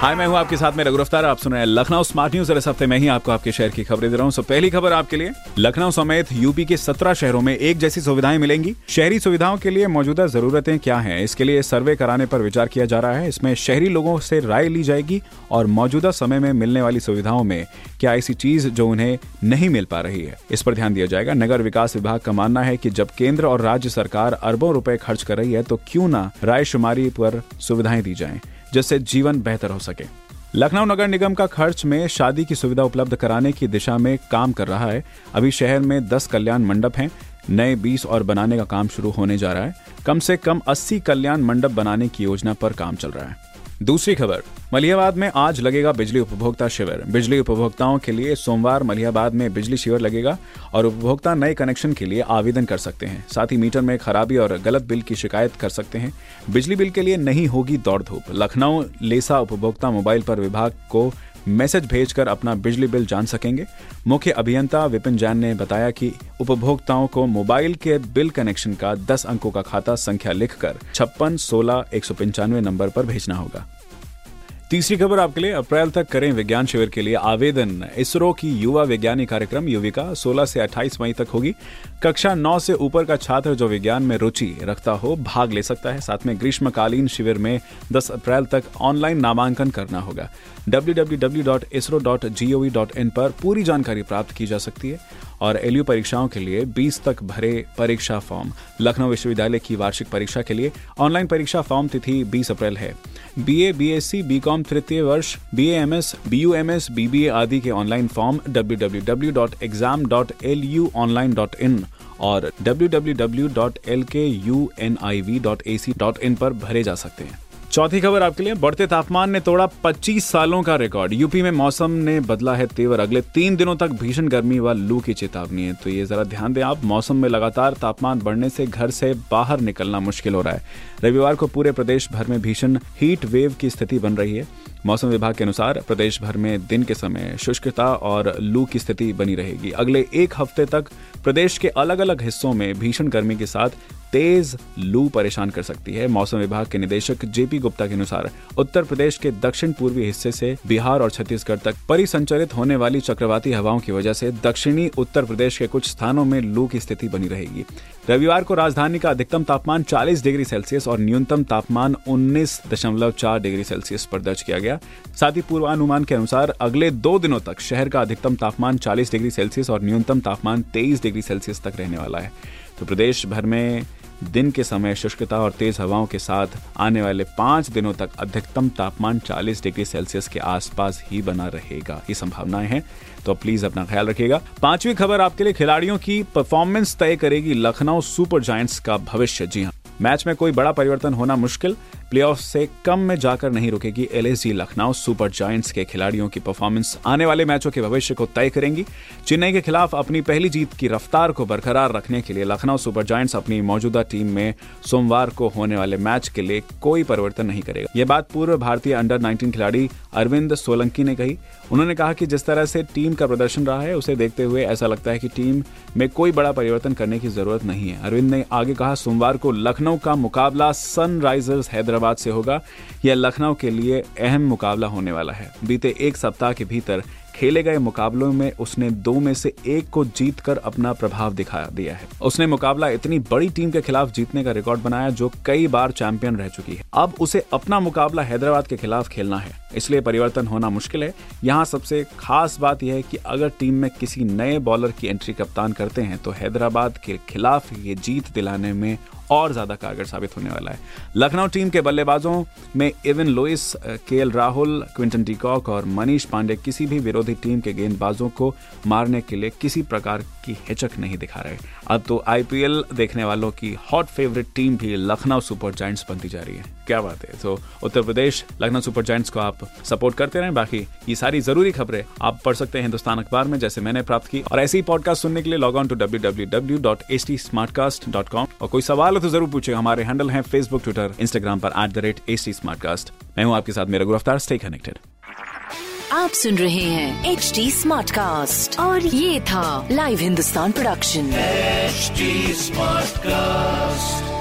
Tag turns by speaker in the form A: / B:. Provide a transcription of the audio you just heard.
A: हाय, मैं हूँ आपके साथ में रघुरफ्तार आप सुन रहे हैं लखनऊ स्मार्ट न्यूज़। और इस हफ़्ते में ही आपको आपके शहर की खबरें दे रहा हूँ। सो, पहली खबर आपके लिए। लखनऊ समेत यूपी के 17 शहरों में एक जैसी सुविधाएँ मिलेंगी। शहरी सुविधाओं के लिए मौजूदा जरूरतें क्या हैं? इसके लिए सर्वे कराने पर विचार किया जा रहा है। इसमें शहरी लोगों से राय ली जाएगी और मौजूदा समय में मिलने वाली सुविधाओं में क्या ऐसी चीज़ जो उन्हें नहीं मिल पा रही है? इस पर ध्यान दिया जाएगा। नगर विकास विभाग का मानना है की जब केंद्र और राज्य सरकार अरबों रुपए खर्च कर रही है तो क्यूँ ना रायशुमारी पर सुविधाएँ दी जाएँ? जिससे जीवन बेहतर हो सके। लखनऊ नगर निगम का खर्च में शादी की सुविधा उपलब्ध कराने की दिशा में काम कर रहा है। अभी शहर में 10 कल्याण मंडप हैं। नए 20 और बनाने का काम शुरू होने जा रहा है। कम से कम 80 कल्याण मंडप बनाने की योजना पर काम चल रहा है। दूसरी खबर मलियाबाद में आज लगेगा बिजली उपभोक्ता शिविर। बिजली उपभोक्ताओं के लिए सोमवार मलियाबाद में बिजली शिविर लगेगा और उपभोक्ता नए कनेक्शन के लिए आवेदन कर सकते हैं। साथ ही मीटर में खराबी और गलत बिल की शिकायत कर सकते हैं। बिजली बिल के लिए नहीं होगी दौड़ धूप। लखनऊ, लेसा उपभोक्ता मोबाइल पर विभाग को मैसेज भेजकर अपना बिजली बिल जान सकेंगे। मुख्य अभियंता विपिन जैन ने बताया कि उपभोक्ताओं को मोबाइल के बिल कनेक्शन का 10 अंकों का खाता संख्या लिखकर छप्पन सोलह एक नंबर पर भेजना होगा। तीसरी खबर आपके लिए, अप्रैल तक करें विज्ञान शिविर के लिए आवेदन। इसरो की युवा विज्ञानी कार्यक्रम युविका 16 से 28 मई तक होगी। कक्षा 9 से ऊपर का छात्र जो विज्ञान में रुचि रखता हो, भाग ले सकता है। साथ में ग्रीष्मकालीन शिविर में 10 अप्रैल तक ऑनलाइन नामांकन करना होगा। www.isro.gov.in पर पूरी जानकारी प्राप्त की जा सकती है और एलयू परीक्षाओं के लिए 20 तक भरे परीक्षा फॉर्म। लखनऊ विश्वविद्यालय की वार्षिक परीक्षा के लिए ऑनलाइन परीक्षा फॉर्म तिथि 20 अप्रैल है। बीए बीएससी बीकॉम तृतीय वर्ष बीएएमएस बीयूएमएस बीबीए आदि के ऑनलाइन फॉर्म www.exam.luonline.in और www.lkuniv.ac.in पर भरे जा सकते हैं। चौथी खबर आपके लिए, बढ़ते तापमान ने तोड़ा 25 सालों का रिकॉर्ड। यूपी में मौसम ने बदला है तेवर। अगले तीन दिनों तक भीषण गर्मी व लू की चेतावनी है। तो ये जरा ध्यान दें आप, मौसम में लगातार तापमान बढ़ने से घर से बाहर निकलना मुश्किल हो रहा है। रविवार को पूरे प्रदेश भर में भीषण हीट वेव की स्थिति बन रही है। मौसम विभाग के अनुसार, प्रदेश भर में दिन के समय शुष्कता और लू की स्थिति बनी रहेगी। अगले एक हफ़्ते तक प्रदेश के अलग अलग हिस्सों में भीषण गर्मी के साथ तेज लू परेशान कर सकती है। मौसम विभाग के निदेशक जेपी गुप्ता के अनुसार उत्तर प्रदेश के दक्षिण पूर्वी हिस्से से बिहार और छत्तीसगढ़ तक परिसंचरित होने वाली चक्रवाती हवाओं की वजह से दक्षिणी उत्तर प्रदेश के कुछ स्थानों में लू की स्थिति बनी रहेगी। रविवार को राजधानी का अधिकतम तापमान 40 डिग्री सेल्सियस और न्यूनतम तापमान 19.4 डिग्री सेल्सियस पर दर्ज किया गया। साथ ही पूर्वानुमान के अनुसार अगले दो दिनों तक शहर का अधिकतम तापमान 40 डिग्री सेल्सियस और न्यूनतम तापमान 23 डिग्री सेल्सियस तक रहने वाला है। तो प्रदेश भर में दिन के समय शुष्कता और तेज हवाओं के साथ आने वाले पाँच दिनों तक अधिकतम तापमान 40 डिग्री सेल्सियस के आसपास ही बना रहेगा। ये संभावनाएँ हैं। तो प्लीज़ अपना ख्याल रखिएगा। पांचवी खबर आपके लिए खिलाड़ियों की परफॉर्मेंस तय करेगी लखनऊ सुपर जायंट्स का भविष्य। जी हाँ मैच में कोई बड़ा परिवर्तन होना मुश्किल प्लेऑफ से कम में जाकर नहीं रुकेगी एलएसजी लखनऊ सुपर जायंट्स के खिलाड़ियों की परफॉर्मेंस। आने वाले मैचों के भविष्य को तय करेंगी। चेन्नई के खिलाफ अपनी पहली जीत की रफ्तार को बरकरार रखने के लिए लखनऊ सुपर जायंट्स अपनी मौजूदा टीम में सोमवार को होने वाले मैच के लिए कोई परिवर्तन नहीं करेगा। यह बात पूर्व भारतीय अंडर 19 खिलाड़ी अरविंद सोलंकी ने कही। उन्होंने कहा कि जिस तरह से टीम का प्रदर्शन रहा है, उसे देखते हुए ऐसा लगता है कि टीम में कोई बड़ा परिवर्तन करने की ज़रूरत नहीं है। अरविंद ने आगे कहा, सोमवार को लखनऊ का मुकाबला सनराइजर्स हैदराबाद से होगा, यह लखनऊ के लिए अहम मुकाबला होने वाला है। बीते एक सप्ताह के भीतर खेले गए मुकाबलों में उसने दो में से एक को जीतकर अपना प्रभाव दिखा दिया है। उसने मुकाबला इतनी बड़ी टीम के खिलाफ जीतने का रिकॉर्ड बनाया जो कई बार चैंपियन रह चुकी है। अब उसे अपना मुकाबला हैदराबाद के खिलाफ खेलना है। इसलिए परिवर्तन होना मुश्किल है। यहाँ सबसे खास बात यह है कि अगर टीम में किसी नए बॉलर की एंट्री कप्तान करते हैं तो हैदराबाद के खिलाफ ये जीत दिलाने में और ज़्यादा कारगर साबित होने वाला है। लखनऊ टीम के बल्लेबाजों में इवन लुइस के राहुल, क्विंटन डीकॉक और मनीष पांडे किसी भी विरोधी टीम के गेंदबाजों को मारने के लिए किसी प्रकार की हिचक नहीं दिखा रहे। अब तो आईपीएल देखने वालों की हॉट फेवरेट टीम भी लखनऊ सुपर जायंट्स बनती जा रही है। क्या बात है? तो उत्तर प्रदेश लखनऊ सुपर जायंट्स को आप सपोर्ट करते रहें। बाकी ये सारी ज़रूरी खबरें आप पढ़ सकते हैं हिंदुस्तान अखबार में जैसे मैंने प्राप्त की। और ऐसी पॉडकास्ट सुनने के लिए log on to W W W dot H T Smartcast dot com और कोई सवाल हो तो ज़रूर पूछे हमारे हैंडल है फेसबुक ट्विटर इंस्टाग्राम पर at the rate H T Smartcast मैं हूँ आपके साथ मेरा गुरफ्तार स्टे कनेक्टेड
B: आप सुन रहे हैं एच टी स्मार्ट कास्ट और ये था Live Hindustan production
C: HD Smartcast.